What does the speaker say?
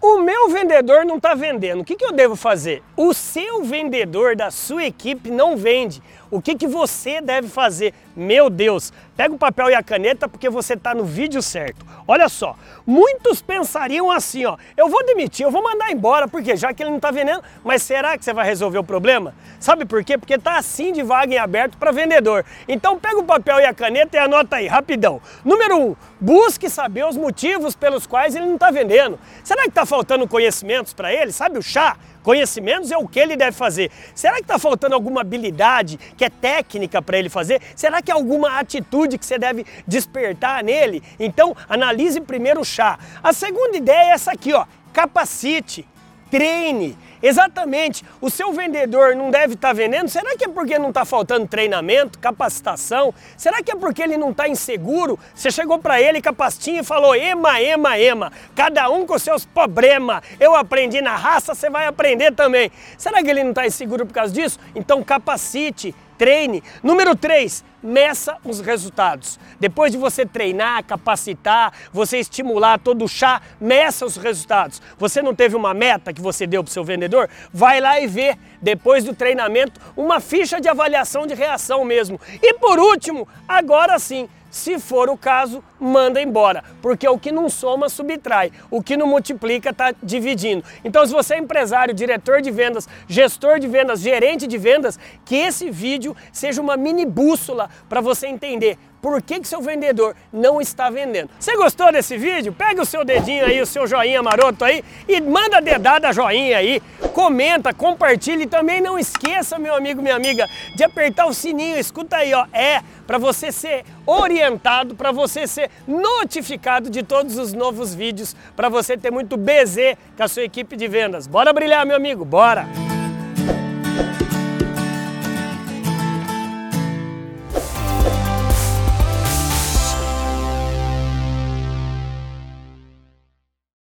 O meu vendedor não está vendendo. O que, que eu devo fazer? O seu vendedor da sua equipe não vende. O que, que você deve fazer? Meu Deus, pega o papel e a caneta porque você está no vídeo certo. Olha só, muitos pensariam assim, ó, eu vou demitir, eu vou mandar embora, porque já que ele não está vendendo, mas será que você vai resolver o problema? Sabe por quê? Porque está assim de vaga em aberto para vendedor. Então pega o papel e a caneta e anota aí, rapidão. Número um, busque saber os motivos pelos quais ele não está vendendo. Será que está faltando conhecimentos para ele? Sabe o chá? Conhecimentos é o que ele deve fazer. Será que está faltando alguma habilidade que é técnica para ele fazer? Será que é alguma atitude que você deve despertar nele? Então, analise primeiro o chá. A segunda ideia é essa aqui, ó. Capacite treine. Exatamente, o seu vendedor não deve estar tá vendendo? Será que é porque não está faltando treinamento, capacitação? Será que é porque ele não está inseguro? Você chegou para ele pastinha e falou: Ema, Ema, Ema, cada um com seus problemas. Eu aprendi na raça, você vai aprender também. Será que ele não está inseguro por causa disso? Então capacite, treine. Número 3, meça os resultados. Depois de você treinar, capacitar, você estimular todo o chá, meça os resultados. Você não teve uma meta que você deu para o seu vendedor? Vai lá e vê, depois do treinamento, uma ficha de avaliação de reação mesmo. E por último, agora sim, se for o caso, manda embora, porque o que não soma subtrai, o que não multiplica está dividindo. Então, se você é empresário, diretor de vendas, gestor de vendas, gerente de vendas, que esse vídeo seja uma mini bússola para você entender por que, que seu vendedor não está vendendo. Você gostou desse vídeo? Pega o seu dedinho aí, o seu joinha maroto aí e manda dedada joinha aí, comenta, compartilha e também não esqueça, meu amigo, minha amiga, de apertar o sininho. Escuta aí, ó, é para você ser orientado, para você ser notificado de todos os novos vídeos, para você ter muito BZ com a sua equipe de vendas. Bora brilhar, meu amigo, bora!